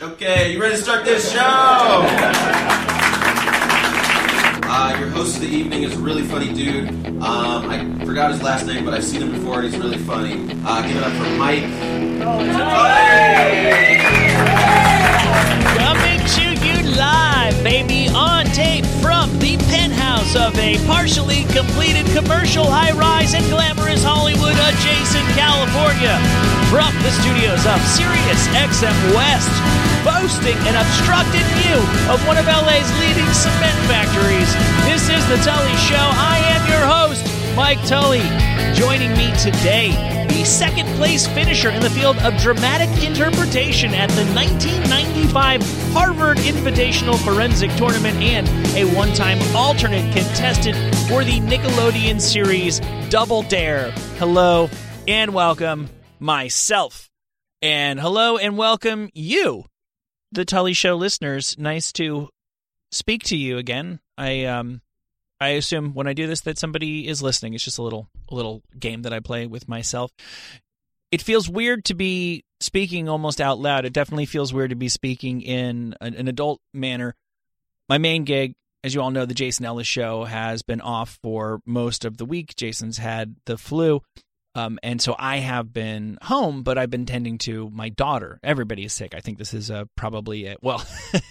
Okay, you ready to start this show? Uh, your host of the evening is a really funny dude. Um, I forgot his last name, but I've seen him before and he's really funny. Uh, give it up for Mike. Oh, Coming to you live, baby, on tape from the penthouse of a partially completed commercial high rise in glamorous Hollywood adjacent California. From the studios of Sirius XM West, boasting an obstructed view of one of LA's leading cement factories. This is The Tully Show. I am your host, Mike Tully. Joining me today, the second place finisher in the field of dramatic interpretation at the 1995 Harvard Invitational Forensic Tournament and a one time alternate contestant for the Nickelodeon series Double Dare. Hello and welcome, myself. And hello and welcome you, the Tully Show listeners. Nice to speak to you again. I um I assume when I do this that somebody is listening. It's just a little a little game that I play with myself. It feels weird to be speaking almost out loud. It definitely feels weird to be speaking in an, an adult manner. My main gig, as you all know, the Jason Ellis show has been off for most of the week. Jason's had the flu. Um, and so I have been home, but I've been tending to my daughter. Everybody is sick. I think this is uh, probably a, well,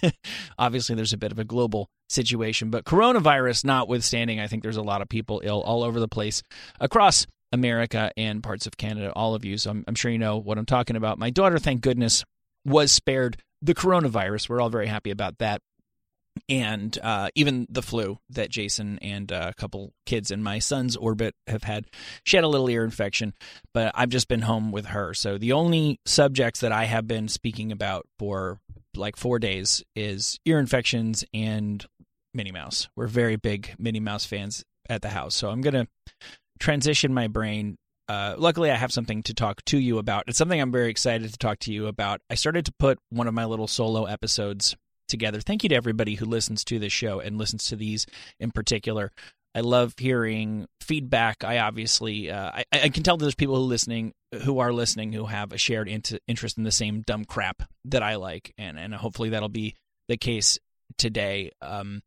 obviously there's a bit of a global situation, but coronavirus notwithstanding, I think there's a lot of people ill all over the place across America and parts of Canada. All of you, so I'm, I'm sure you know what I'm talking about. My daughter, thank goodness, was spared the coronavirus. We're all very happy about that and uh, even the flu that Jason and uh, a couple kids in my son's orbit have had. She had a little ear infection, but I've just been home with her. So the only subjects that I have been speaking about for like four days is ear infections and Minnie Mouse. We're very big Minnie Mouse fans at the house. So I'm going to transition my brain. Uh, luckily, I have something to talk to you about. It's something I'm very excited to talk to you about. I started to put one of my little solo episodes together. Thank you to everybody who listens to this show and listens to these in particular. I love hearing feedback. I obviously, uh, I, I, can tell there's people who listening who are listening who have a shared int- interest in the same dumb crap that I like, and and hopefully that'll be the case today. Um,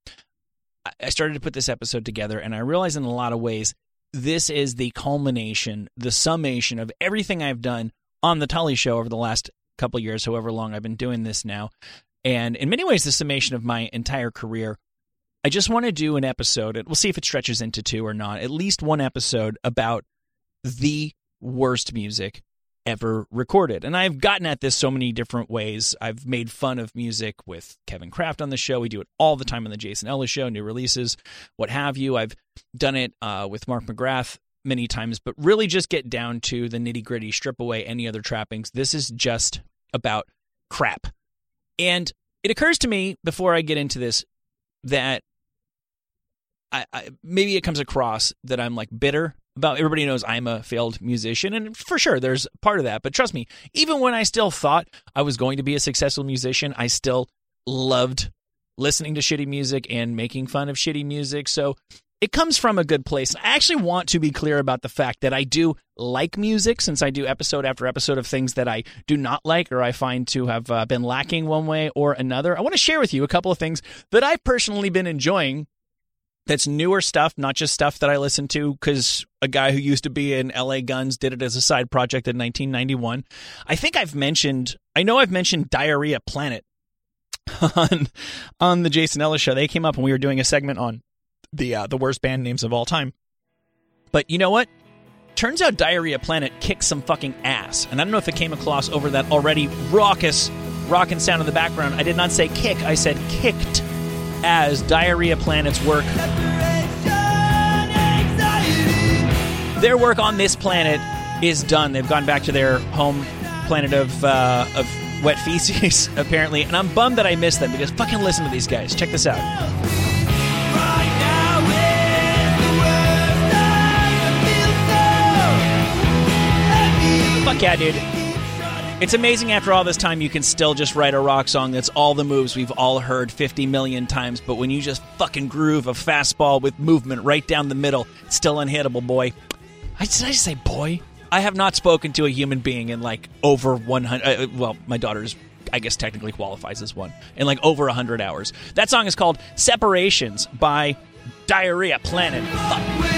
I started to put this episode together, and I realized in a lot of ways this is the culmination, the summation of everything I've done on the Tully Show over the last couple years, however long I've been doing this now and in many ways the summation of my entire career. I just want to do an episode, and we'll see if it stretches into two or not, at least one episode about the worst music ever recorded. And I've gotten at this so many different ways. I've made fun of music with Kevin Kraft on the show. We do it all the time on the Jason Ellis show, new releases, what have you. I've done it uh, with Mark McGrath many times, but really just get down to the nitty gritty, strip away any other trappings. This is just about crap. And it occurs to me before I get into this that I, I, maybe it comes across that I'm like bitter about everybody knows I'm a failed musician and for sure there's part of that but trust me even when I still thought I was going to be a successful musician I still loved listening to shitty music and making fun of shitty music. So it comes from a good place. I actually want to be clear about the fact that I do like music since I do episode after episode of things that I do not like or I find to have uh, been lacking one way or another. I want to share with you a couple of things that I've personally been enjoying that's newer stuff, not just stuff that I listen to because a guy who used to be in LA Guns did it as a side project in 1991. I think I've mentioned, I know I've mentioned Diarrhea Planet on on the Jason Ellis show. They came up and we were doing a segment on the uh, the worst band names of all time. But you know what? Turns out Diarrhea Planet kicks some fucking ass. And I don't know if it came across over that already raucous rockin' sound in the background. I did not say kick, I said kicked as Diarrhea Planet's work. Their work on this planet is done. They've gone back to their home planet of uh, of wet feces, apparently. And I'm bummed that I missed them because fucking listen to these guys. Check this out. Fuck yeah, dude. It's amazing after all this time you can still just write a rock song that's all the moves we've all heard 50 million times, but when you just fucking groove a fastball with movement right down the middle, it's still unhittable, boy. I, did I just say boy? I have not spoken to a human being in like over 100. Uh, well, my daughter's I guess technically qualifies as one in like over 100 hours. That song is called Separations by Diarrhea Planet.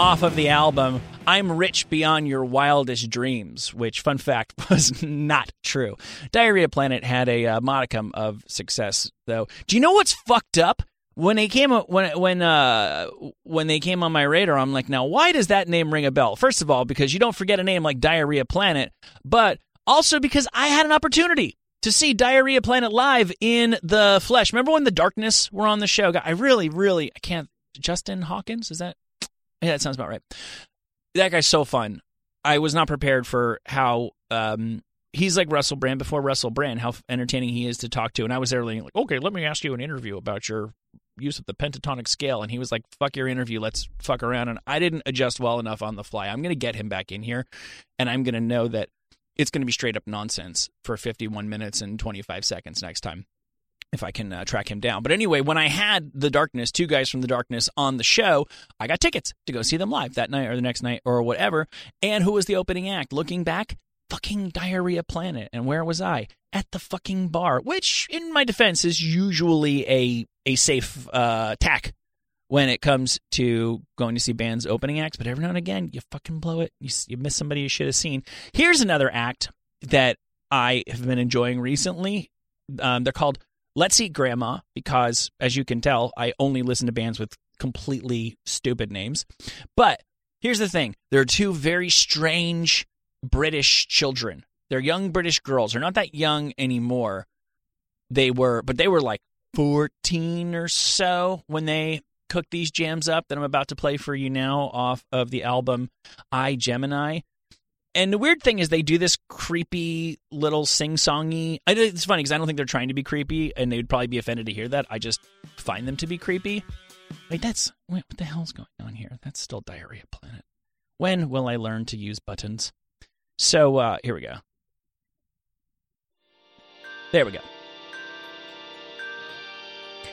Off of the album I'm Rich Beyond Your Wildest Dreams, which, fun fact, was not true. Diarrhea Planet had a uh, modicum of success, though. Do you know what's fucked up? When they came when when uh when they came on my radar, I'm like, now why does that name ring a bell? First of all, because you don't forget a name like Diarrhea Planet, but also because I had an opportunity to see Diarrhea Planet live in the flesh. Remember when the Darkness were on the show? I really, really, I can't. Justin Hawkins is that? Yeah, that sounds about right that guy's so fun. I was not prepared for how um, he's like Russell Brand before Russell Brand, how entertaining he is to talk to. And I was there like, okay, let me ask you an interview about your use of the pentatonic scale. And he was like, fuck your interview, let's fuck around. And I didn't adjust well enough on the fly. I'm going to get him back in here, and I'm going to know that it's going to be straight up nonsense for 51 minutes and 25 seconds next time if I can uh, track him down. But anyway, when I had the Darkness, two guys from the Darkness on the show, I got tickets to go see them live that night or the next night or whatever. And who was the opening act? Looking back, fucking Diarrhea Planet. And where was I? At the fucking bar, which, in my defense, is usually a a safe uh, tack when it comes to going to see bands opening acts. But every now and again, you fucking blow it. You, you miss somebody you should have seen. Here's another act that I have been enjoying recently. Um, they're called Let's Eat Grandma, because as you can tell, I only listen to bands with completely stupid names. But here's the thing there are two very strange British children. They're young British girls. They're not that young anymore. They were, but they were like 14 or so when they cooked these jams up that I'm about to play for you now off of the album I Gemini and the weird thing is they do this creepy little sing-songy it's funny because i don't think they're trying to be creepy and they would probably be offended to hear that. I just find them to be creepy. Wait that's wait, what the hell's going on here? That's still diarrhea planet. When will i learn to use buttons? So uh here we go. There we go.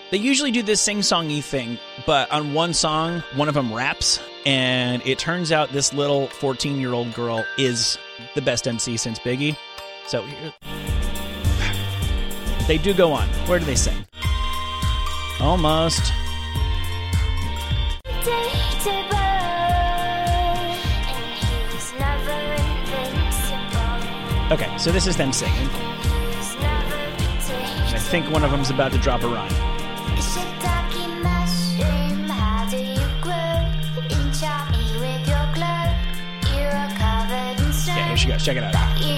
They usually do this sing-songy thing, but on one song, one of them raps, and it turns out this little 14-year-old girl is the best MC since Biggie. So they do go on. Where do they sing? Almost. Okay, so this is them singing. I think one of them's about to drop a rhyme. Check it out.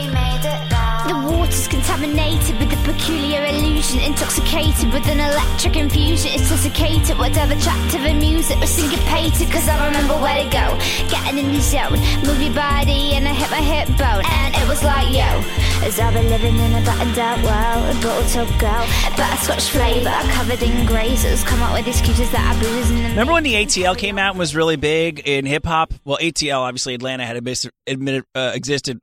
Contaminated with a peculiar illusion, intoxicated with an electric infusion. It's desiccated, whatever to the music was syncopated. Cause I remember where to go, getting in the zone, move your body, and I hit my hip bone. And it was like, yo, as I've been living in a battened out world, a bottle top girl, a butterscotch flavour, covered in grazers, come up with excuses that I bruise in the Remember when the ATL came out and was really big in hip hop? Well, ATL, obviously, Atlanta had admitted, uh, existed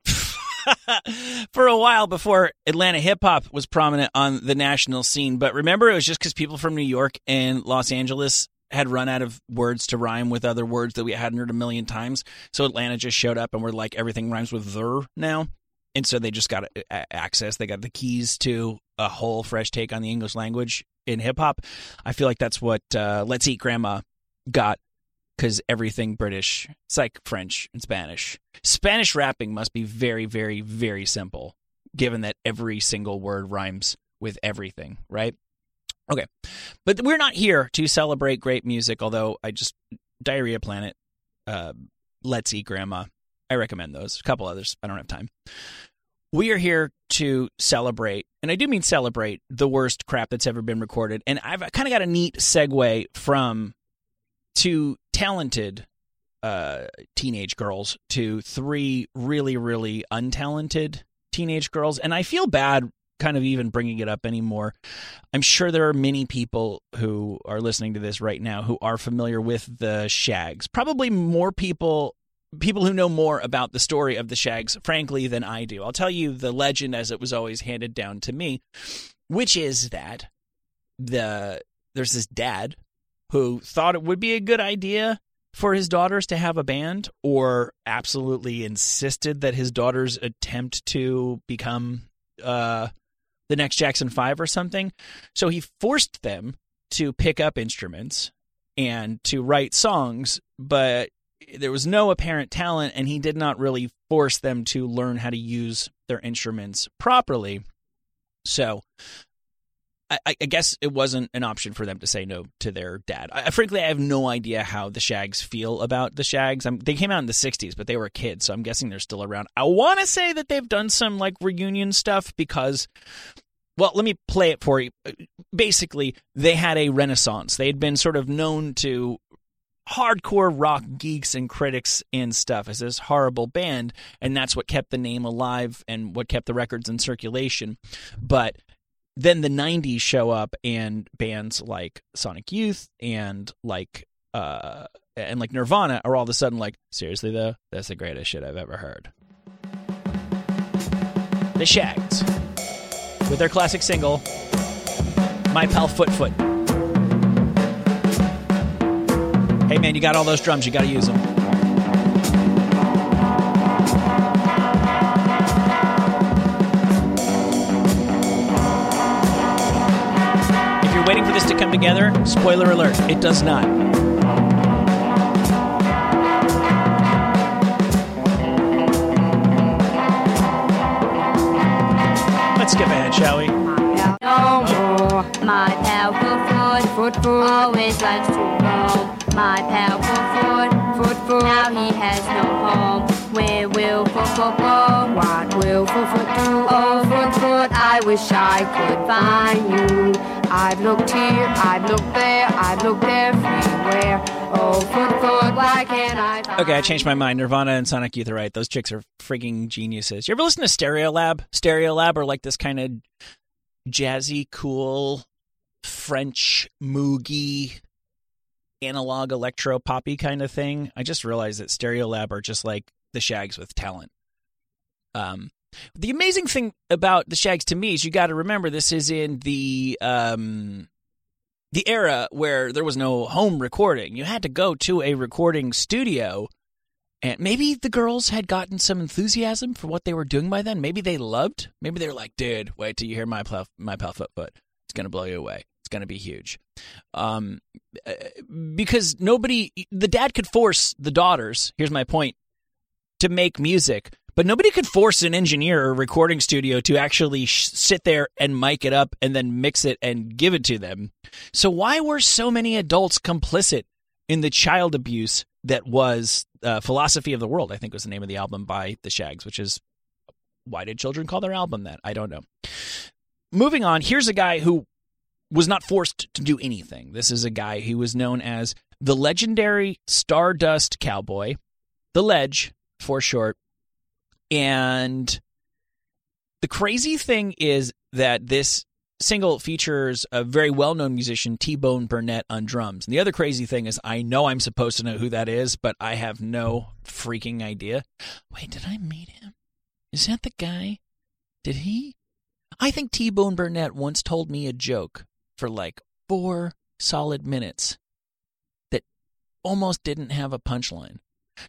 for a while before Atlanta hip hop was prominent on the national scene. But remember, it was just because people from New York and Los Angeles had run out of words to rhyme with other words that we hadn't heard a million times. So Atlanta just showed up and we're like, everything rhymes with "ther" now. And so they just got access. They got the keys to a whole fresh take on the English language in hip hop. I feel like that's what uh, Let's Eat Grandma got because everything British, it's like French and Spanish. Spanish rapping must be very, very, very simple, given that every single word rhymes with everything, right? Okay. But we're not here to celebrate great music, although I just, Diarrhea Planet, uh, Let's Eat Grandma, I recommend those. A couple others, I don't have time. We are here to celebrate, and I do mean celebrate the worst crap that's ever been recorded. And I've kind of got a neat segue from two talented uh, teenage girls to three really, really untalented teenage girls. And I feel bad kind of even bringing it up anymore. I'm sure there are many people who are listening to this right now who are familiar with the Shags. Probably more people people who know more about the story of the Shags frankly than I do. I'll tell you the legend as it was always handed down to me, which is that the there's this dad who thought it would be a good idea for his daughters to have a band or absolutely insisted that his daughters attempt to become uh, the next Jackson 5 or something. So he forced them to pick up instruments and to write songs, but there was no apparent talent, and he did not really force them to learn how to use their instruments properly. So I, I, guess it wasn't an option for them to say no to their dad. I, frankly, I have no idea how the Shags feel about the Shags. I'm, they came out in the '60s, but they were kids, so I'm guessing they're still around. I want to say that they've done some like reunion stuff because, well, let me play it for you. Basically, they had a renaissance. They had been sort of known to hardcore rock geeks and critics and stuff as this horrible band, and that's what kept the name alive and what kept the records in circulation. But then the 90s show up and bands like Sonic Youth and like uh and like Nirvana are all of a sudden like seriously though that's the greatest shit I've ever heard. The Shags with their classic single My Pal Foot Foot. Hey man, you got all those drums, you got to use them. Together? Spoiler alert, it does not. Let's skip ahead, shall we? My powerful foot, foot, foot always likes to roam. My powerful foot, foot, foot. Now he has no home. Where will foot, foot go? What will foot, foot do? Oh, foot, foot, I wish I could find you. I've looked here, I've looked there, I've looked everywhere. Oh, foot, foot, why can't I? Okay, I changed my mind. Nirvana and Sonic Youth are right. Those chicks are freaking geniuses. You ever listen to Stereolab? Stereo Lab, or like this kind of jazzy, cool French moogie analog electro poppy kind of thing. I just realized that Stereolab are just like the Shags with talent. Um, the amazing thing about the Shags to me is you got to remember this is in the um, the era where there was no home recording. You had to go to a recording studio, and maybe the girls had gotten some enthusiasm for what they were doing by then. Maybe they loved. Maybe they were like, "Dude, wait till you hear my pal, my pal foot foot. It's gonna blow you away. It's gonna be huge." Um, uh, because nobody, the dad could force the daughters. Here's my point: to make music but nobody could force an engineer or recording studio to actually sh- sit there and mic it up and then mix it and give it to them. So why were so many adults complicit in the child abuse that was uh, Philosophy of the World? I think was the name of the album by the Shags, which is why did children call their album that? I don't know. Moving on, here's a guy who was not forced to do anything. This is a guy who was known as the legendary Stardust Cowboy, the Ledge for short. And the crazy thing is that this single features a very well known musician, T Bone Burnett, on drums. And the other crazy thing is, I know I'm supposed to know who that is, but I have no freaking idea. Wait, did I meet him? Is that the guy? Did he? I think T Bone Burnett once told me a joke for like four solid minutes that almost didn't have a punchline.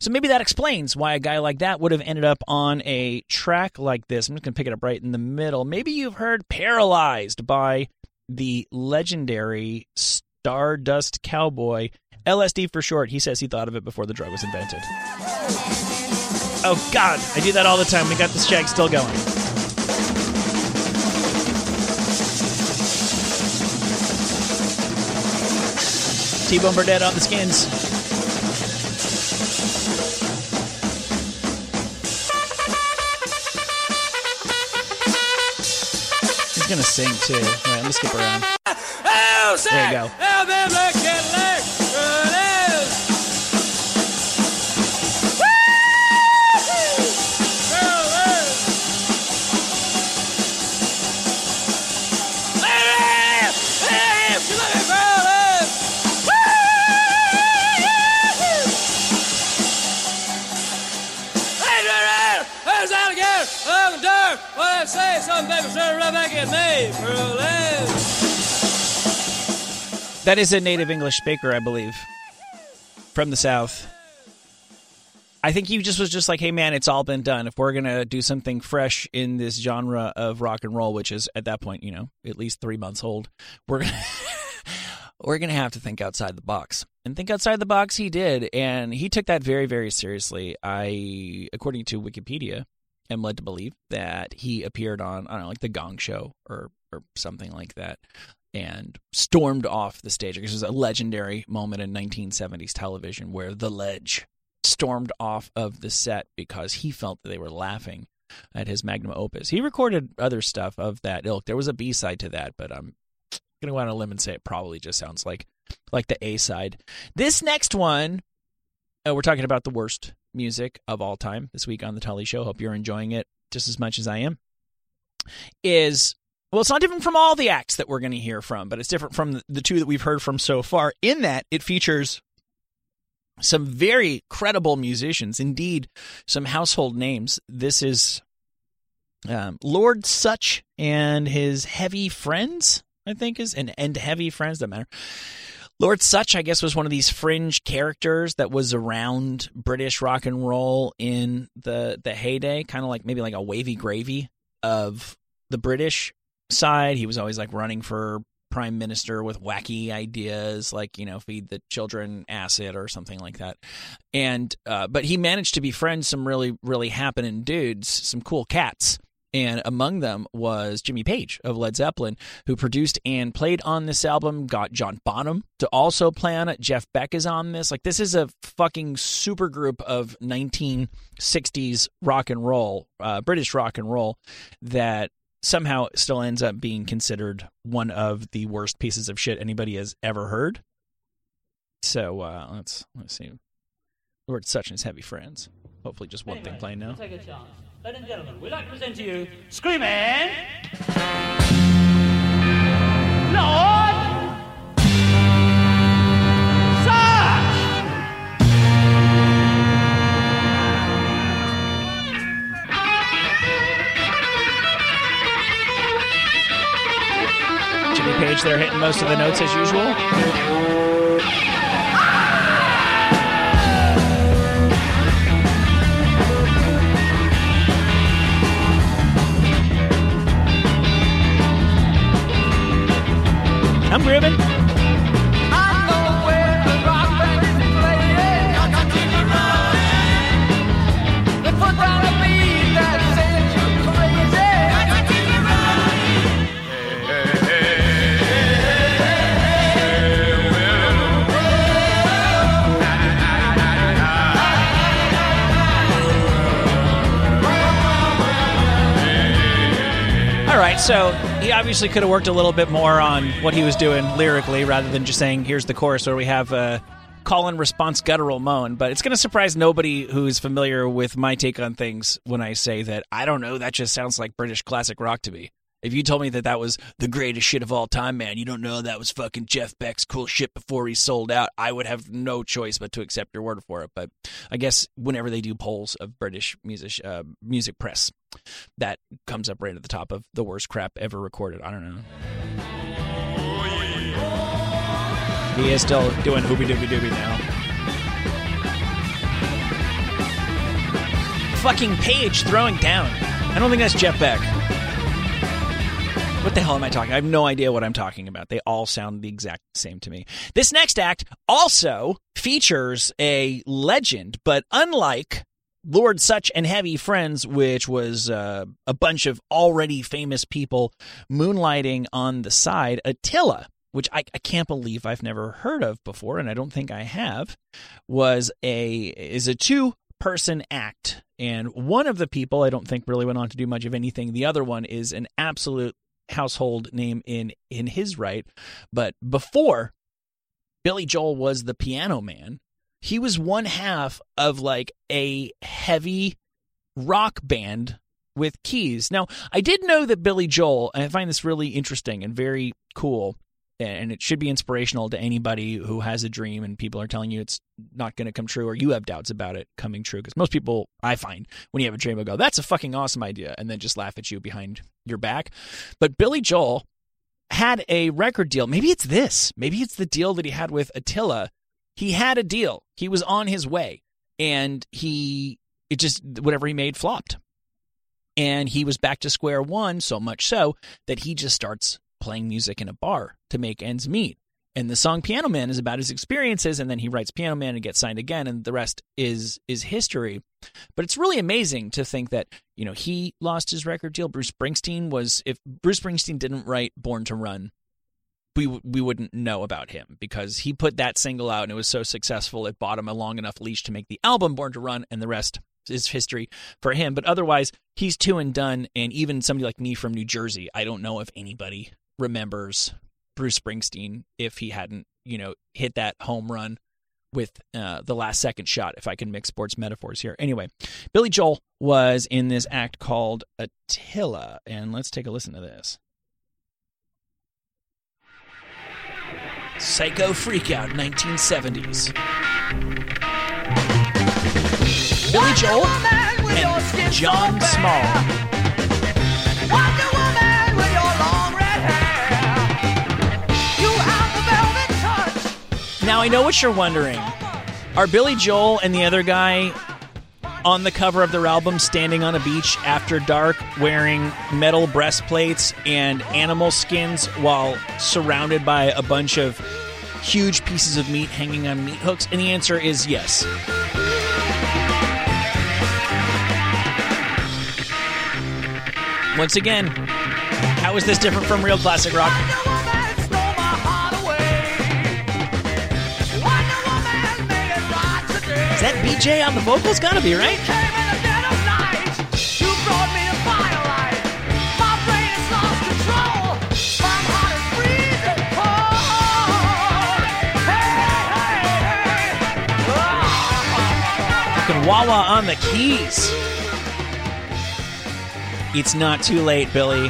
So maybe that explains why a guy like that would have ended up on a track like this. I'm just going to pick it up right in the middle. Maybe you've heard Paralyzed by the legendary Stardust Cowboy. LSD for short. He says he thought of it before the drug was invented. Oh, God. I do that all the time. We got this shag still going. T-Bone Burnett on the skins. Gonna sing too. Right, let me skip around. There you go. That is a native English speaker, I believe. from the South. I think he just was just like, hey man, it's all been done. If we're gonna do something fresh in this genre of rock and roll, which is at that point, you know, at least three months old, we're gonna we're gonna have to think outside the box. And think outside the box he did, and he took that very, very seriously. I according to Wikipedia, am led to believe that he appeared on I don't know, like the Gong Show or or something like that, and stormed off the stage. This was a legendary moment in 1970s television where the Ledge stormed off of the set because he felt that they were laughing at his magnum opus. He recorded other stuff of that ilk. There was a B side to that, but I'm gonna go on a limb and say it probably just sounds like like the A side. This next one, uh, we're talking about the worst music of all time this week on the Tully Show. Hope you're enjoying it just as much as I am. Is well, it's not different from all the acts that we're going to hear from, but it's different from the, two that we've heard from so far. In that, it features some very credible musicians, indeed, some household names. This is um, Lord Sutch and his heavy friends, I think is, and, and heavy friends, doesn't matter. Lord Sutch, I guess, was one of these fringe characters that was around British rock and roll in the the heyday, kind of like maybe like a wavy gravy of the British side. He was always like running for prime minister with wacky ideas like you know feed the children acid or something like that and uh, but he managed to befriend some really really happening dudes some cool cats and among them was Jimmy Page of Led Zeppelin, who produced and played on this album. Got John Bonham to also play on it. Jeff Beck is on this. Like, this is a fucking super group of 1960s rock and roll, uh, British rock and roll, that somehow still ends up being considered one of the worst pieces of shit anybody has ever heard. So uh, let's let's see. Lord Sutch and his heavy friends. Hopefully, just one Anyway, thing playing now. Take a chance. Ladies and gentlemen, we'd like to present to you Screaming Lord Page there hitting most of the notes as usual. I'm grooving. So he obviously could have worked a little bit more on what he was doing lyrically rather than just saying, here's the chorus where we have a call and response guttural moan. But it's going to surprise nobody who's familiar with my take on things when I say that I don't know, that just sounds like British classic rock to me. If you told me that that was the greatest shit of all time, man, you don't know that was fucking Jeff Beck's cool shit before he sold out, I would have no choice but to accept your word for it. But I guess whenever they do polls of British music uh, music press, that comes up right at the top of the worst crap ever recorded. I don't know. He is still doing hoobie dooby dooby now. Fucking Page throwing down. I don't think that's Jeff Beck. What the hell am I talking? I have no idea what I'm talking about. They all sound the exact same to me. This next act also features a legend, but unlike Lord Sutch and Heavy Friends, which was uh, a bunch of already famous people moonlighting on the side, Attila, which I, I can't believe I've never heard of before, and I don't think I have, was a is a two person act. And one of the people I don't think really went on to do much of anything. The other one is an absolute household name in in his right. But before Billy Joel was the piano man, he was one half of like a heavy rock band with keys. Now, I did know that Billy Joel, and I find this really interesting and very cool, and it should be inspirational to anybody who has a dream and people are telling you it's not going to come true or you have doubts about it coming true. Because most people, I find, when you have a dream, will go, that's a fucking awesome idea, and then just laugh at you behind your back. But Billy Joel had a record deal. Maybe it's this. Maybe it's the deal that he had with Attila he had a deal. He was on his way, and he it just whatever he made flopped, and he was back to square one. So much so that he just starts playing music in a bar to make ends meet. And the song Piano Man is about his experiences, and then he writes Piano Man and gets signed again, and the rest is is history. But it's really amazing to think that you know he lost his record deal. Bruce Springsteen was if Bruce Springsteen didn't write Born to Run, we we wouldn't know about him because he put that single out and it was so successful it bought him a long enough leash to make the album Born to Run, and the rest is history for him. But otherwise, he's two and done. And even somebody like me from New Jersey, I don't know if anybody remembers Bruce Springsteen if he hadn't, you know, hit that home run with uh, the last second shot, if I can mix sports metaphors here. Anyway, Billy Joel was in this act called Attila, and let's take a listen to this. Psycho Freakout 1970s. Billy Joel and Jon Small. Now, I know what you're wondering. Are Billy Joel and the other guy on the cover of their album standing on a beach after dark wearing metal breastplates and animal skins while surrounded by a bunch of huge pieces of meat hanging on meat hooks? And the answer is yes. Once again, how is this different from real classic rock? Is that BJ on the vocals? Gotta be, right? Wawa on the keys. It's not too late, Billy.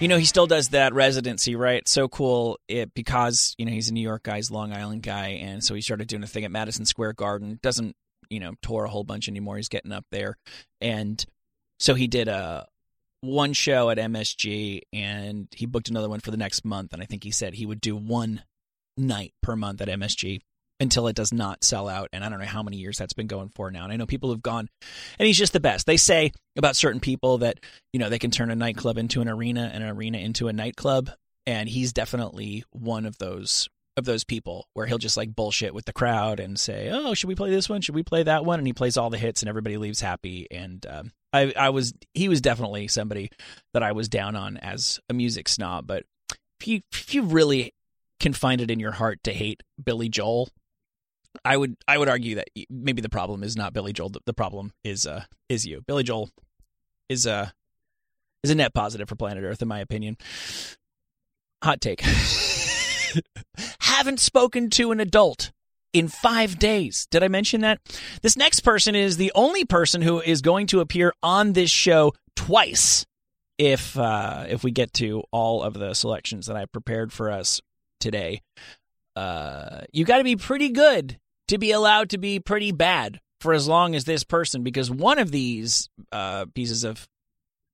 You know, he still does that residency, right? So cool it, because, you know, he's a New York guy, he's a Long Island guy. And so he started doing a thing at Madison Square Garden. Doesn't, you know, tour a whole bunch anymore. He's getting up there. And so he did a one show at MSG and he booked another one for the next month. And I think he said he would do one night per month at MSG until it does not sell out. And I don't know how many years that's been going for now. And I know people have gone, and he's just the best. They say about certain people that, you know, they can turn a nightclub into an arena and an arena into a nightclub. And he's definitely one of those of those people where he'll just like bullshit with the crowd and say, "Oh, should we play this one? Should we play that one?" And he plays all the hits, and everybody leaves happy. And um, I, I was, he was definitely somebody that I was down on as a music snob. But if you, if you really can find it in your heart to hate Billy Joel, I would I would argue that maybe the problem is not Billy Joel. The problem is uh is you. Billy Joel is a uh, is a net positive for planet Earth, in my opinion. Hot take. Haven't spoken to an adult in five days. Did I mention that? This next person is the only person who is going to appear on this show twice. If uh, if we get to all of the selections that I prepared for us today, uh, you got to be pretty good to be allowed to be pretty bad for as long as this person, because one of these uh, pieces of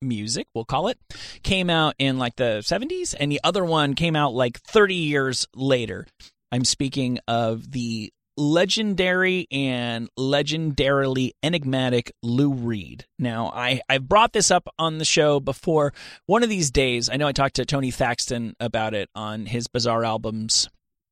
music, we'll call it, came out in like the 70s, and the other one came out like 30 years later. I'm speaking of the legendary and legendarily enigmatic Lou Reed. Now, I, I've brought this up on the show before. One of these days, I know I talked to Tony Thaxton about it on his Bizarre Albums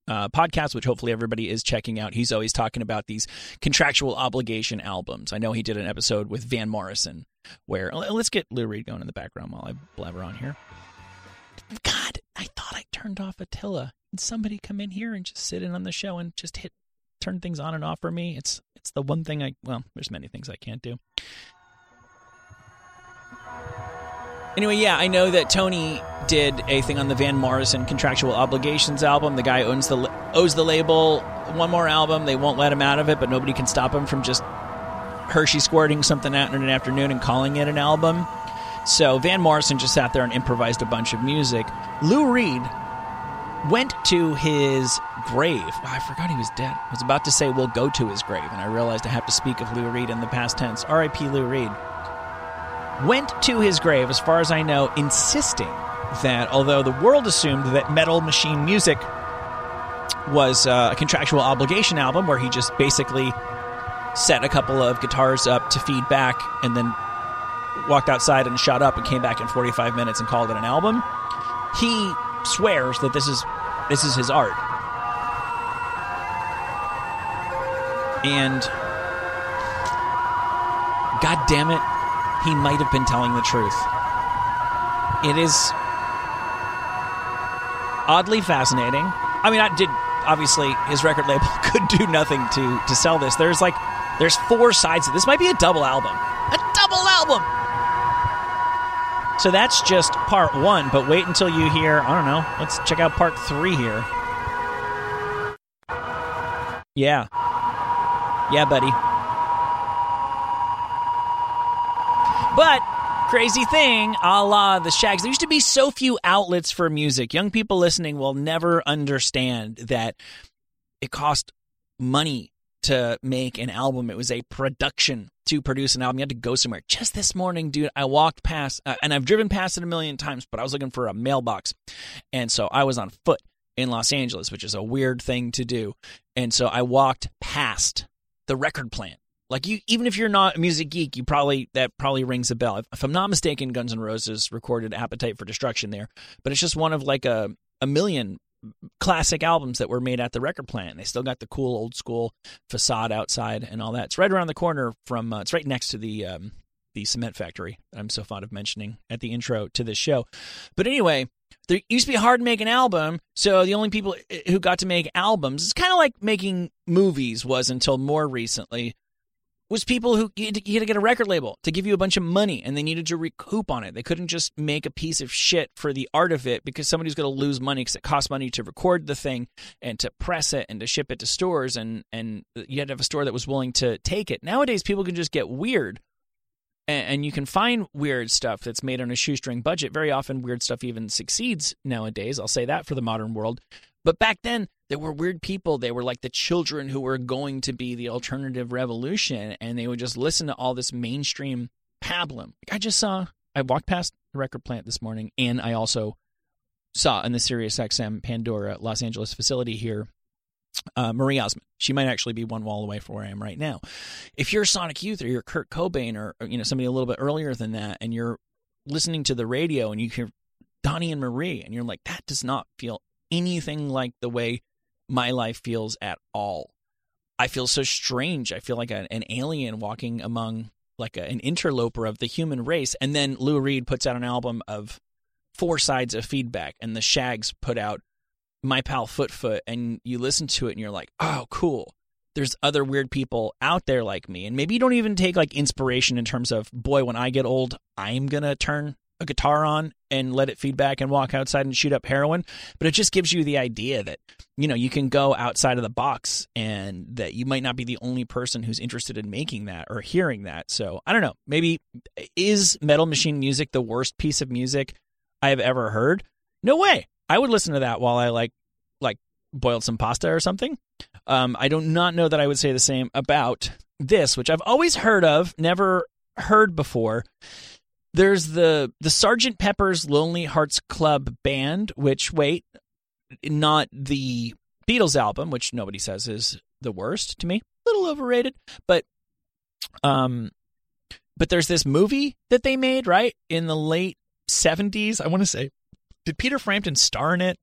uh, podcast, which hopefully everybody is checking out. He's always talking about these contractual obligation albums. I know he did an episode with Van Morrison where let's get Lou Reed going in the background while I blabber on here. God, I thought I turned off Attila. Did somebody come in here and just sit in on the show and just hit turn things on and off for me? It's it's the one thing I well, there's many things I can't do. Anyway, yeah, I know that Tony did a thing on the Van Morrison Contractual Obligations album. The guy owns the owes the label one more album. They won't let him out of it, but nobody can stop him from just Hershey squirting something out in an afternoon and calling it an album. So Van Morrison just sat there and improvised a bunch of music. Lou Reed went to his grave. I forgot he was dead. I was about to say we'll go to his grave, and I realized I have to speak of Lou Reed in the past tense. R.I.P. Lou Reed went to his grave, as far as I know, insisting that although the world assumed that metal machine music was uh, a contractual obligation album where he just basically set a couple of guitars up to feed back and then walked outside and shot up and came back in 45 minutes and called it an album. He swears that this is this is his art. And god damn it, he might have been telling the truth. It is oddly fascinating. I mean, I did obviously his record label could do nothing to to sell this. There's like there's four sides. This might be a double album. A double album. So that's just part one, but wait until you hear, I don't know, let's check out part three here. Yeah. Yeah, buddy. But crazy thing, a la the Shags, there used to be so few outlets for music. Young people listening will never understand that it cost money to make an album. It was a production to produce an album. You had to go somewhere. Just this morning, dude, I walked past, uh, and I've driven past it a million times, but I was looking for a mailbox. And so I was on foot in Los Angeles, which is a weird thing to do. And so I walked past the record plant. Like you, even if you're not a music geek, you probably that probably rings a bell. If, if I'm not mistaken, Guns N' Roses recorded "Appetite for Destruction" there, but it's just one of like a a million classic albums that were made at the record plant. They still got the cool old school facade outside and all that. It's right around the corner from. Uh, it's right next to the um, the cement factory that I'm so fond of mentioning at the intro to this show. But anyway, there used to be hard to make an album, so the only people who got to make albums, it's kind of like making movies was until more recently was people who you had, to, get a record label to give you a bunch of money and they needed to recoup on it. They couldn't just make a piece of shit for the art of it because somebody's going to lose money because it costs money to record the thing and to press it and to ship it to stores and and you had to have a store that was willing to take it. Nowadays, people can just get weird. And, and you can find weird stuff that's made on a shoestring budget. Very often, weird stuff even succeeds nowadays. I'll say that for the modern world. But back then, there were weird people. They were like the children who were going to be the alternative revolution, and they would just listen to all this mainstream pablum. I just saw, I walked past the record plant this morning, and I also saw in the Sirius XM Pandora Los Angeles facility here uh, Marie Osmond. She might actually be one wall away from where I am right now. If you're Sonic Youth or you're Kurt Cobain or you know somebody a little bit earlier than that, and you're listening to the radio and you hear Donnie and Marie, and you're like, that does not feel anything like the way my life feels at all. I feel so strange. I feel like a, an alien walking among like a, an interloper of the human race. And then Lou Reed puts out an album of four sides of feedback, and the Shags put out My Pal Foot Foot, and you listen to it and you're like, oh, cool. There's other weird people out there like me. And maybe you don't even take like inspiration in terms of, boy, when I get old, I'm going to turn a guitar on and let it feedback and walk outside and shoot up heroin. But it just gives you the idea that you know you can go outside of the box and that you might not be the only person who's interested in making that or hearing that. So i don't know. Maybe is metal machine music the worst piece of music i have ever heard? No way. I would listen to that while i like like boiled some pasta or something. Um, i do not know that i would say the same about this which i've always heard of never heard before there's the the Sergeant Pepper's Lonely Hearts Club Band, which wait, not the Beatles album, which nobody says is the worst to me, a little overrated, but um, but there's this movie that they made right in the late '70s. I want to say, did Peter Frampton star in it?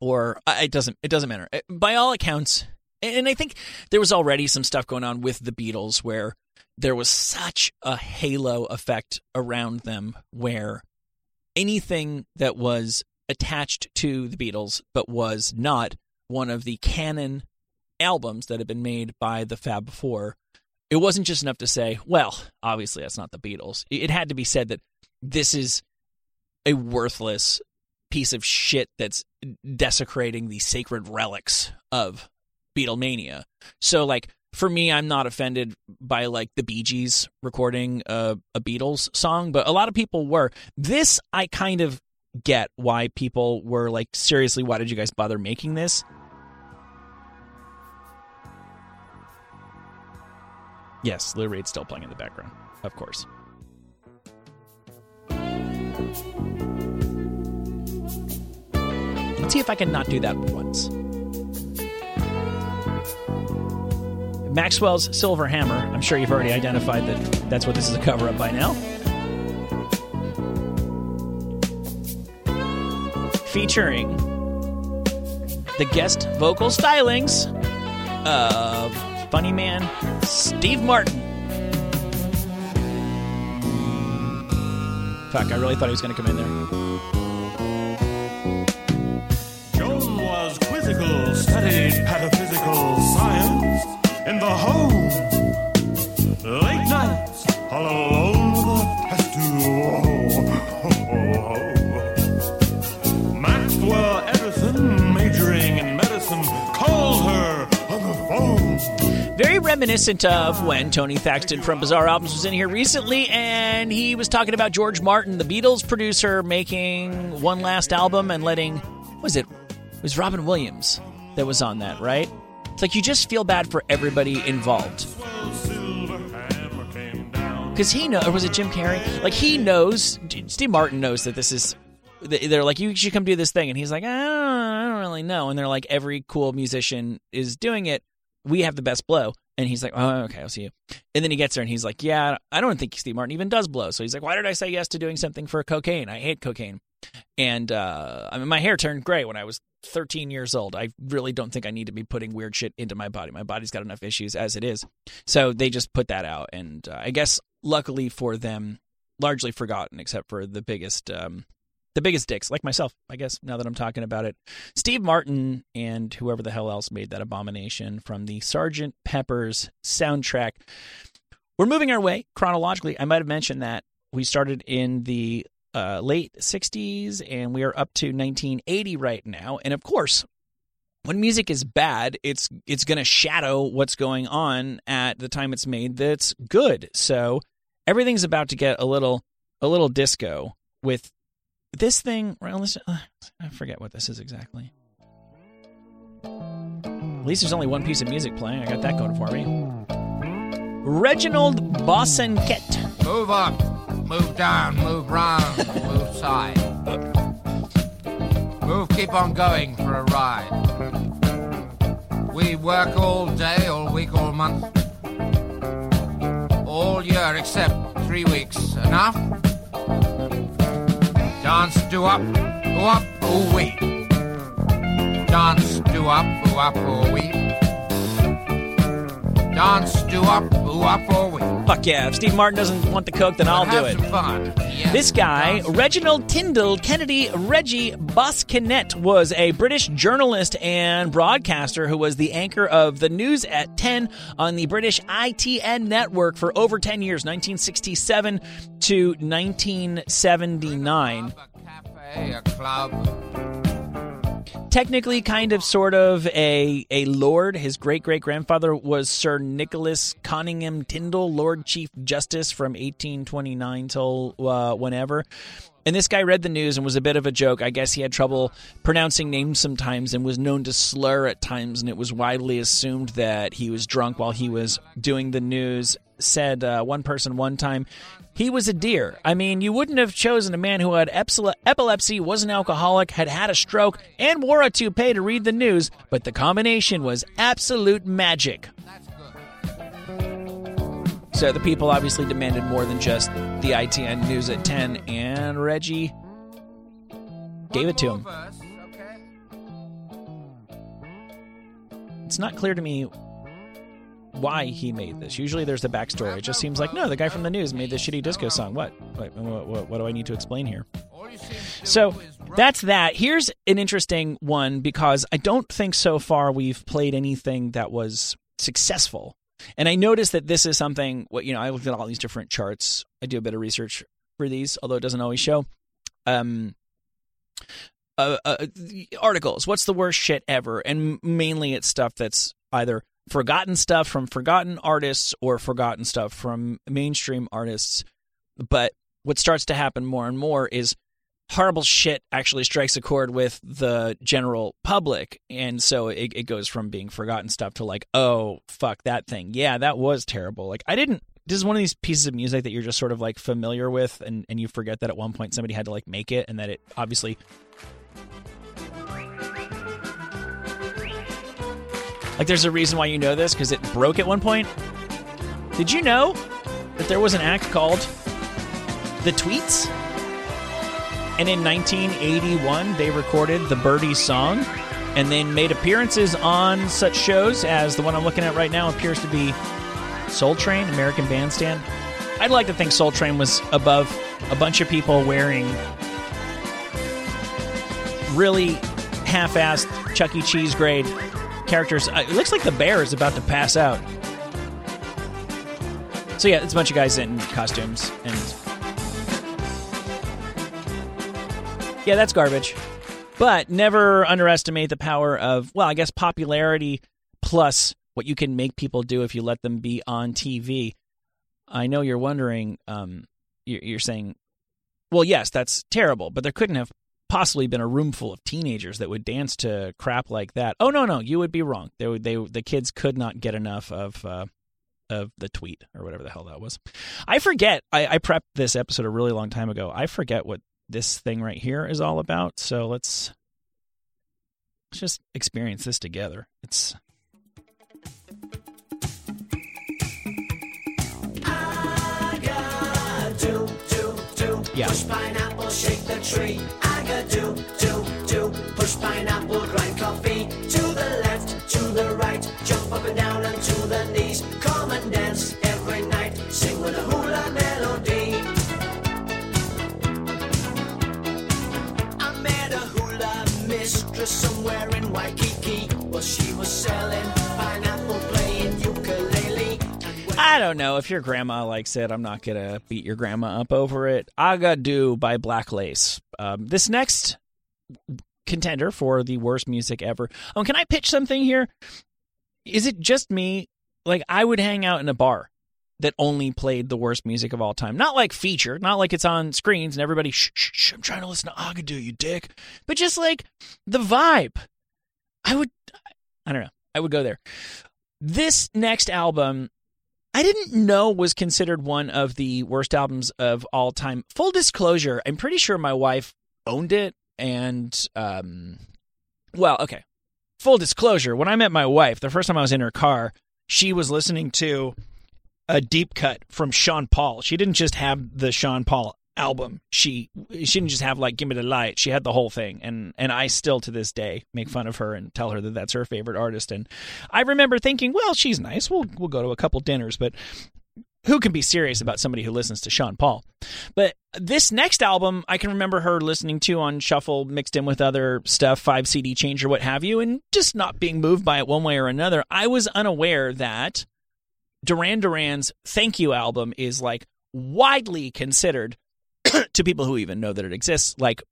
Or it doesn't it doesn't matter. By all accounts, and I think there was already some stuff going on with the Beatles where there was such a halo effect around them where anything that was attached to the Beatles but was not one of the canon albums that had been made by the Fab Four, it wasn't just enough to say, well, obviously that's not the Beatles. It had to be said that this is a worthless piece of shit that's desecrating the sacred relics of Beatlemania. So, like, for me, I'm not offended by like the Bee Gees recording a, a Beatles song, but a lot of people were. This, I kind of get why people were like, seriously, why did you guys bother making this? Yes, Lou Reed's still playing in the background, of course. Let's see if I can not do that once. Maxwell's Silver Hammer. I'm sure you've already identified that that's what this is a cover up by now. Featuring the guest vocal stylings of funny man Steve Martin. Fuck, I really thought he was going to come in there. Joan was quizzical, studied pataphysical science in the home. Late nights, all alone with a tube. Maxwell Edison, majoring in medicine, called her on the phone. Very reminiscent of when Tony Thaxton from Bizarre Albums was in here recently, and he was talking about George Martin, the Beatles producer, making one last album and letting. Was it? It was Robin Williams that was on that, right? It's like you just feel bad for everybody involved. Because he know, or was it Jim Carrey? Like he knows, Steve Martin knows that this is. They're like, you should come do this thing, and he's like, I don't, I don't really know. And they're like, every cool musician is doing it. We have the best blow, and he's like, oh, okay, I'll see you. And then he gets there, and he's like, yeah, I don't think Steve Martin even does blow. So he's like, why did I say yes to doing something for cocaine? I hate cocaine. And uh, I mean, my hair turned gray when I was 13 years old. I really don't think I need to be putting weird shit into my body. My body's got enough issues as it is. So they just put that out, and uh, I guess luckily for them, largely forgotten, except for the biggest, um, the biggest dicks, like myself. I guess now that I'm talking about it, Steve Martin and whoever the hell else made that abomination from the Sergeant Pepper's soundtrack. We're moving our way chronologically. I might have mentioned that we started in the uh, late 60s and we are up to 1980 right now. And of course, when music is bad, it's it's going to shadow what's going on at the time it's made that's good. So everything's about to get a little a little disco with this thing. Uh, I forget what this is exactly. At least there's only one piece of music playing. I got that going for me. Reginald Bosanquet. Move up, move down, move round, move side. Move, keep on going for a ride. We work all day, all week, all month. All year except three weeks. Enough? Dance, do up, do up, ooh wee. Dance, do up, ooh up, ooh wee. Dance, do up, ooh up, ooh wee. Fuck yeah. If Steve Martin doesn't want the coke, then I'll do it. some fun. Yes. This guy, Reginald Tyndall Kennedy Reggie Bosanquet, was a British journalist and broadcaster who was the anchor of the news at 10 on the British ITN network for over 10 years, 1967 to 1979. Technically, kind of, sort of a, a lord. His great great grandfather was Sir Nicholas Conyngham Tindal, Lord Chief Justice from 1829 till uh, whenever. And this guy read the news and was a bit of a joke. I guess he had trouble pronouncing names sometimes and was known to slur at times, and it was widely assumed that he was drunk while he was doing the news. Said uh, one person one time, he was a deer. I mean, you wouldn't have chosen a man who had epilepsy, was an alcoholic, had had a stroke, and wore a toupee to read the news, but the combination was absolute magic. So the people obviously demanded more than just the ITN news at 10, and Reggie gave it to him. It's not clear to me why he made this. Usually there's the backstory. It just seems like, no, the guy from the news made this shitty disco song. What? What, what, what, do I need to explain here? So that's that. Here's an interesting one because I don't think so far we've played anything that was successful. And I noticed that this is something, what you know, I looked at all these different charts. I do a bit of research for these, although it doesn't always show. Um, uh, uh, articles. What's the worst shit ever? And mainly it's stuff that's either forgotten stuff from forgotten artists or forgotten stuff from mainstream artists. But what starts to happen more and more is horrible shit actually strikes a chord with the general public. And so it, it goes from being forgotten stuff to like oh fuck that thing. Yeah that was terrible. Like i didn't this is one of these pieces of music that you're just sort of like familiar with and, and you forget that at one point somebody had to like make it and that it obviously Like, there's a reason why you know this because it broke at one point. Did you know that there was an act called The Tweets? And in 1981, they recorded the Birdie song and then made appearances on such shows as the one I'm looking at right now appears to be Soul Train, American Bandstand. I'd like to think Soul Train was above a bunch of people wearing really half-assed Chuck E. Cheese grade characters. Uh, It looks like the bear is about to pass out. So yeah, it's a bunch of guys in costumes, and yeah, that's garbage. But never underestimate the power of well, I guess popularity plus what you can make people do if you let them be on TV. I know you're wondering. Um, you're, you're saying, well, yes, that's terrible, but there couldn't have possibly been a room full of teenagers that would dance to crap like that. Oh no, no, you would be wrong. They they the kids could not get enough of uh, of the tweet or whatever the hell that was. I forget. I, I prepped this episode a really long time ago. I forget what this thing right here is all about. So let's let's just experience this together. It's yeah. Push pineapple, shake the tree. I got do, do, do. Push pineapple, grind coffee. To the left, to the right. Jump up and down and to the knees. Come and dance every night. Sing with a hula melody. I met a hula mistress somewhere in Waikiki. Well, she was selling I don't know if your grandma likes it. I'm not gonna beat your grandma up over it. Agadoo by Black Lace. Um, this next contender for the worst music ever. Oh, can I pitch something here? Is it just me? Like I would hang out in a bar that only played the worst music of all time. Not like feature, not like it's on screens and everybody shh shh shh. I'm trying to listen to Agadoo, you dick. But just like the vibe. I would. I don't know. I would go there. This next album I didn't know was considered one of the worst albums of all time. Full disclosure, I'm pretty sure my wife owned it and um well, okay. Full disclosure, when I met my wife, the first time I was in her car, she was listening to a deep cut from Sean Paul. She didn't just have the Sean Paul album. She she didn't just have like Give Me the Light. She had the whole thing. And and I still to this day make fun of her and tell her that that's her favorite artist. And I remember thinking, well, she's nice. We'll we'll go to a couple dinners, but who can be serious about somebody who listens to Sean Paul? But this next album, I can remember her listening to on shuffle, mixed in with other stuff, five CD change or what have you, and just not being moved by it one way or another. I was unaware that Duran Duran's Thank You album is like widely considered to people who even know that it exists, like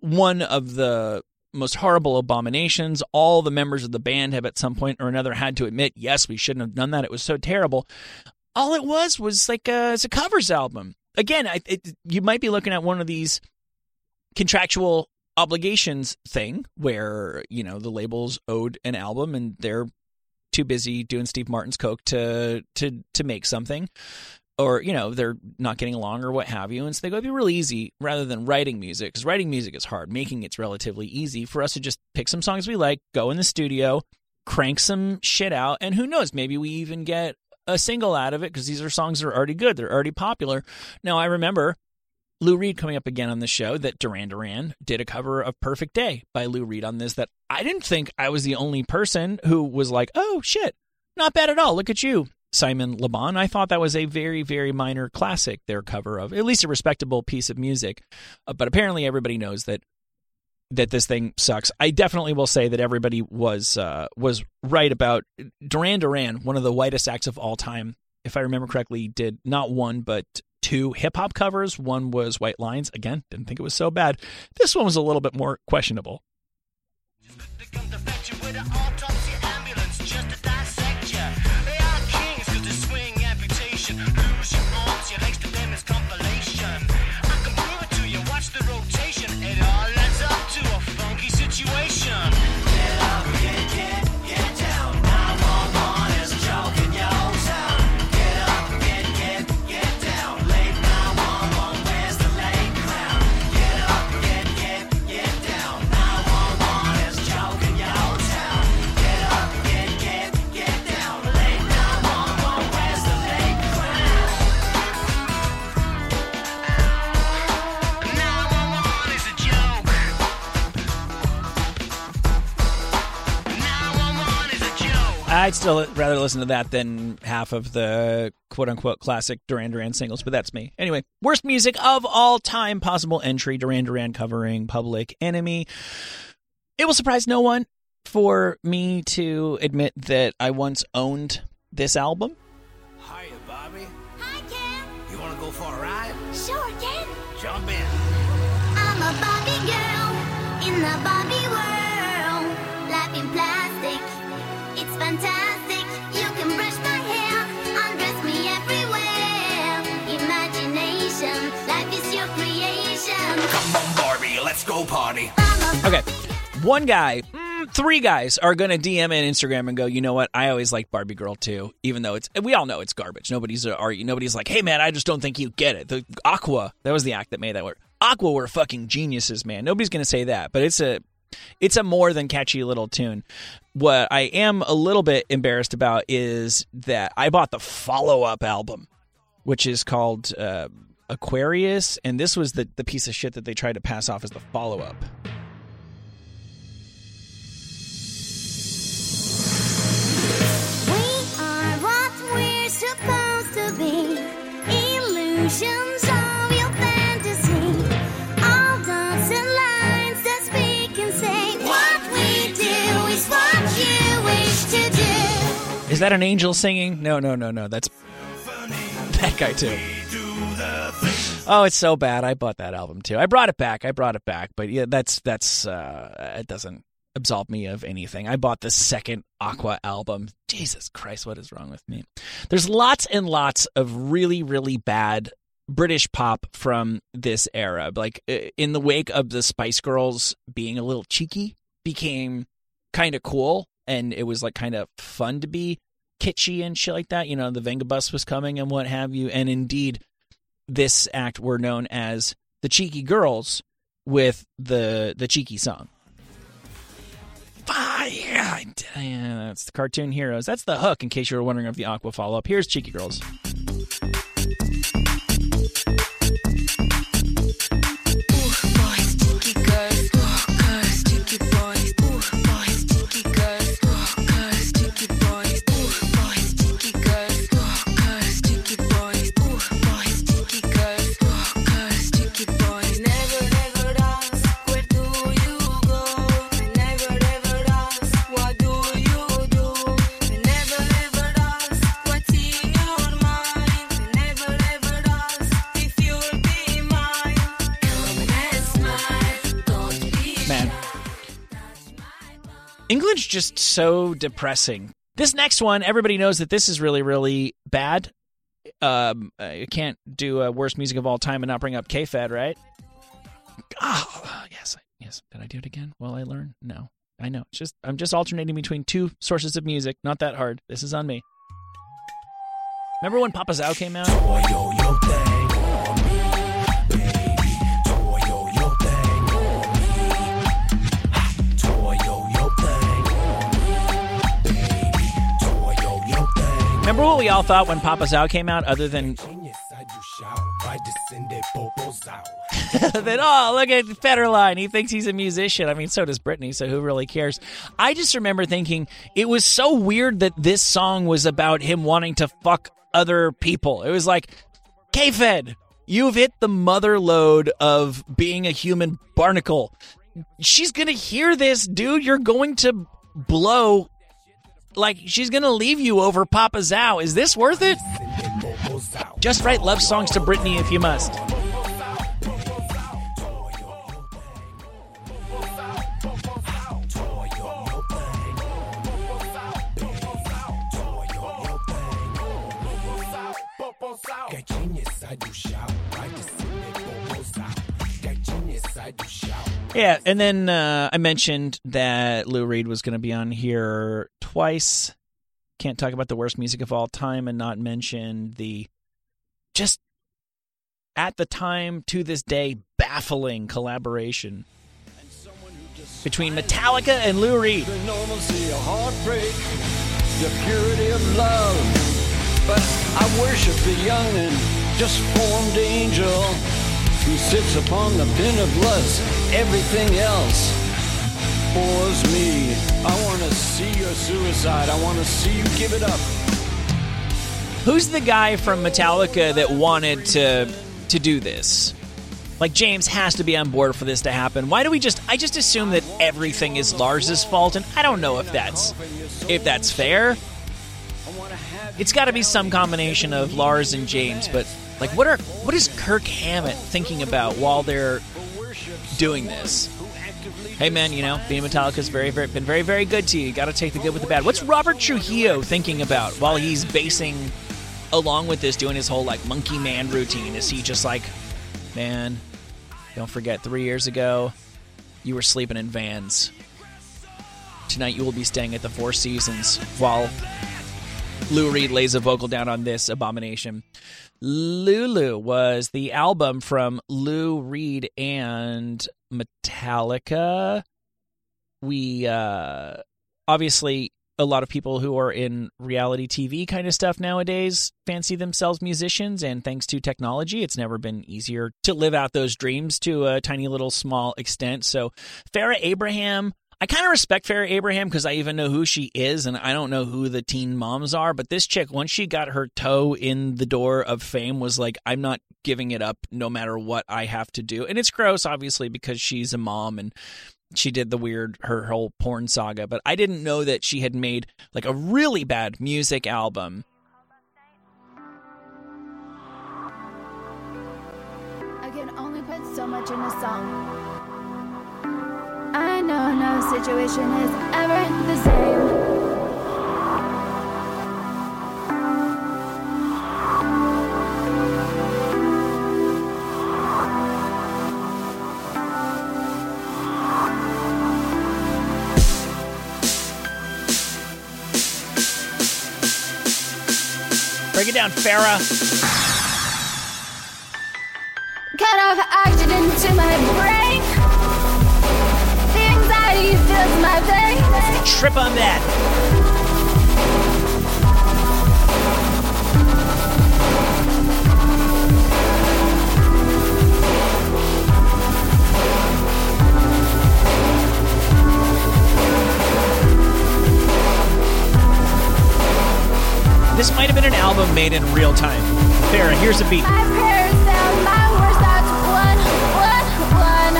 one of the most horrible abominations. All the members of the band have at some point or another had to admit, yes, we shouldn't have done that. It was so terrible. All it was was like a, it's a covers album. Again, I, it, you might be looking at one of these contractual obligations thing where you know the labels owed an album and they're too busy doing Steve Martin's coke to to to make something or you know they're not getting along or what have you and so they go it'd be real easy rather than writing music because writing music is hard making it's relatively easy for us to just pick some songs we like go in the studio crank some shit out and who knows maybe we even get a single out of it because these are songs that are already good they're already popular now i remember Lou Reed coming up again on the show that Duran Duran did a cover of Perfect Day by Lou Reed on this that I didn't think I was the only person who was like, "Oh shit, not bad at all. Look at you." Simon Le Bon. I thought that was a very, very minor classic, their cover of at least a respectable piece of music. Uh, but apparently, everybody knows that that this thing sucks. I definitely will say that everybody was uh, was right about Duran Duran, one of the whitest acts of all time. If I remember correctly, did not one but two hip hop covers. One was White Lines. Again, didn't think it was so bad. This one was a little bit more questionable. I'd still rather listen to that than half of the quote unquote classic Duran Duran singles, but that's me. Anyway, worst music of all time possible entry Duran Duran covering Public Enemy. It will surprise no one for me to admit that I once owned this album. Hiya, Bobby. Hi, Ken. You want to go for a ride? Sure, Ken. Jump in. I'm a Bobby girl in the Barbie Okay. One guy, mm, three guys are going to DM and Instagram and go, you know what? I always like Barbie Girl too, even though it's, we all know it's garbage. Nobody's uh, argue. Nobody's like, hey man, I just don't think you get it. The Aqua, that was the act that made that work. Aqua were fucking geniuses, man. Nobody's going to say that, but it's a, it's a more than catchy little tune. What I am a little bit embarrassed about is that I bought the follow up album, which is called uh, Aquarius, and this was the the piece of shit that they tried to pass off as the follow up. We are what we're supposed to be. Illusions Is that an angel singing? No, no, no, no. That's that guy too. Oh, it's so bad. I bought that album too. I brought it back. I brought it back. But yeah, that's that's uh it doesn't absolve me of anything. I bought the second Aqua album. Jesus Christ, what is wrong with me? There's lots and lots of really really bad British pop from this era. Like uh, in the wake of the Spice Girls being a little cheeky became kind of cool and it was like kind of fun to be kitschy and shit like that. You know, the Venga Bus was coming and what have you. And indeed, this act were known as the Cheeky Girls with the the cheeky song. Yeah, yeah, that's the cartoon heroes. That's the hook. In case you were wondering of the Aqua follow up, here's Cheeky Girls. England's just so depressing. This next one, everybody knows that this is really, really bad. Um, uh, you can't do a worst music of all time and not bring up K-Fed, right? Oh, yes, yes. Did I do it again? Will I learn? No, I know. It's just I'm just alternating between two sources of music. Not that hard. This is on me. Remember when PopoZão came out? Remember what we all thought when PopoZão came out, other than that, oh, look at Federline. He thinks he's a musician. I mean, so does Britney, so who really cares? I just remember thinking it was so weird that this song was about him wanting to fuck other people. It was like, K Fed, you've hit the mother lode of being a human barnacle. She's going to hear this, dude. You're going to blow. Like, she's to leave you over PopoZão. Is this worth it? Just write love songs to Britney if you must. Yeah, and then uh, I mentioned that Lou Reed was going to be on here twice. Can't talk about the worst music of all time and not mention the just at the time to this day baffling collaboration between Metallica and Lou Reed. But I worship the young and just formed angel who sits upon the of lust. Everything else bores me. I want to see your suicide. I want to see you give it up. Who's the guy from Metallica that wanted to to do this? Like James has to be on board for this to happen. Why do we just I just assume that everything is Lars's fault and I don't know if that's if that's fair. It's got to be some combination of Lars and James, but like what are what is Kirk Hammett thinking about while they're doing this? Hey man, you know, being Metallica's very, very been very, very good to you. You got to take the good with the bad. What's Robert Trujillo thinking about while he's basing along with this, doing his whole like monkey man routine? Is he just like, man, don't forget, three years ago, you were sleeping in vans. Tonight you will be staying at the Four Seasons while Lou Reed lays a vocal down on this abomination. Lulu was the album from Lou Reed and Metallica. We uh obviously a lot of people who are in reality TV kind of stuff nowadays fancy themselves musicians and thanks to technology it's never been easier to live out those dreams to a tiny little small extent. So Farrah Abraham I kind of respect Farrah Abraham because I even know who she is, and I don't know who the teen moms are. But this chick, once she got her toe in the door of fame, was like, I'm not giving it up no matter what I have to do. And it's gross, obviously, because she's a mom and she did the weird, her whole porn saga. But I didn't know that she had made like a really bad music album. I can only put so much in a song. Know no situation is ever the same. Break it down, Farrah. Cut off oxygen to my brain. Trip on that. This might have been an album made in real time. Farrah, here's a beat. My prayers down, my worst thoughts. One, one, one,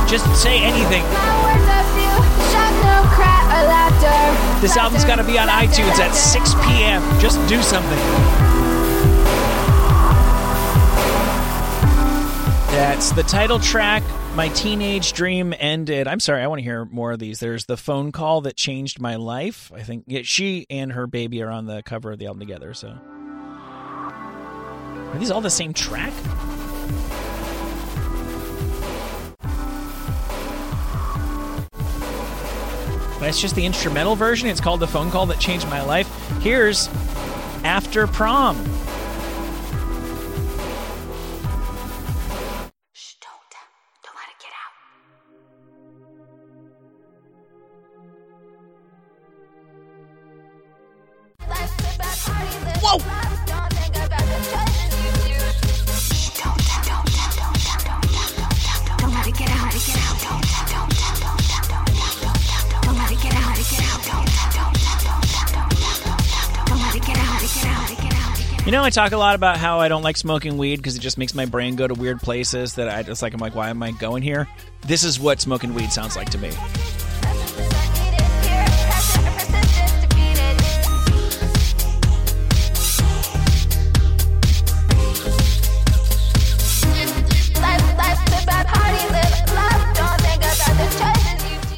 one. Just say anything. This album's got to be on iTunes at 6 p.m. Just do something. That's the title track. My teenage dream ended. I'm sorry, I want to hear more of these. There's the phone call that changed my life. I think she and her baby are on the cover of the album together. So, are these all the same track? That's just the instrumental version. It's called The Phone Call That Changed My Life. Here's After Prom. I talk a lot about how I don't like smoking weed because it just makes my brain go to weird places that I just like. I'm like, why am I going here? This is what smoking weed sounds like to me.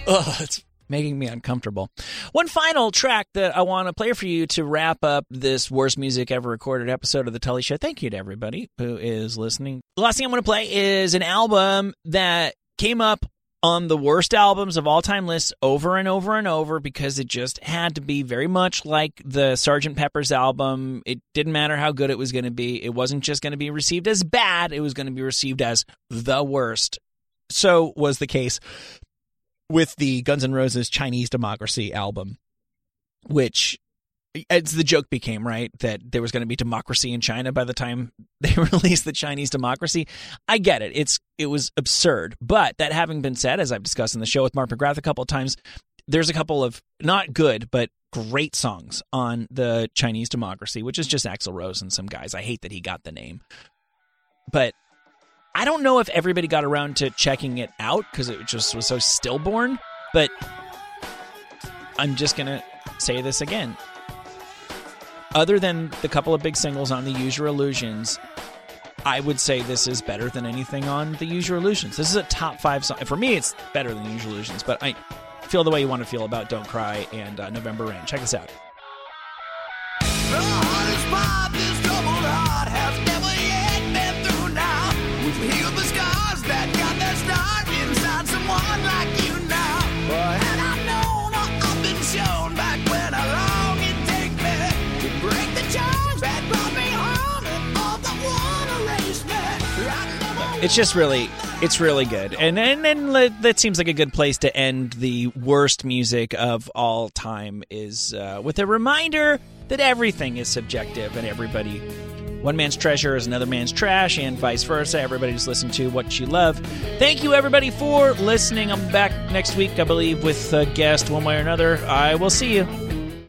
Ugh, it's making me uncomfortable. One final track that I want to play for you to wrap up this worst music ever recorded episode of the Tully Show. Thank you to everybody who is listening. The last thing I'm going to play is an album that came up on the worst albums of all time lists over and over and over because it just had to be very much like the Sgt. Pepper's album. It didn't matter how good it was going to be. It wasn't just going to be received as bad, it was going to be received as the worst. So was the case with the Guns N' Roses Chinese Democracy album, which as the joke became right that there was going to be democracy in China by the time they released the Chinese democracy. I get it. It's it was absurd. But that having been said, as I've discussed in the show with Mark McGrath a couple of times, there's a couple of not good but great songs on the Chinese democracy, which is just Axl Rose and some guys. I hate that he got the name, but I don't know if everybody got around to checking it out because it just was so stillborn. But I'm just gonna say this again other than the couple of big singles on the Your Illusions, I would say this is better than anything on the Your Illusions. This is a top five song. For me, it's better than Your Illusions, but I feel the way you want to feel about Don't Cry and uh, November Rain. Check this out. It's just really, it's really good, and and le- that seems like a good place to end the worst music of all time. Is uh, with a reminder that everything is subjective, and everybody, one man's treasure is another man's trash, and vice versa. Everybody just listen to what you love. Thank you, everybody, for listening. I'm back next week, I believe, with a guest one way or another. I will see you.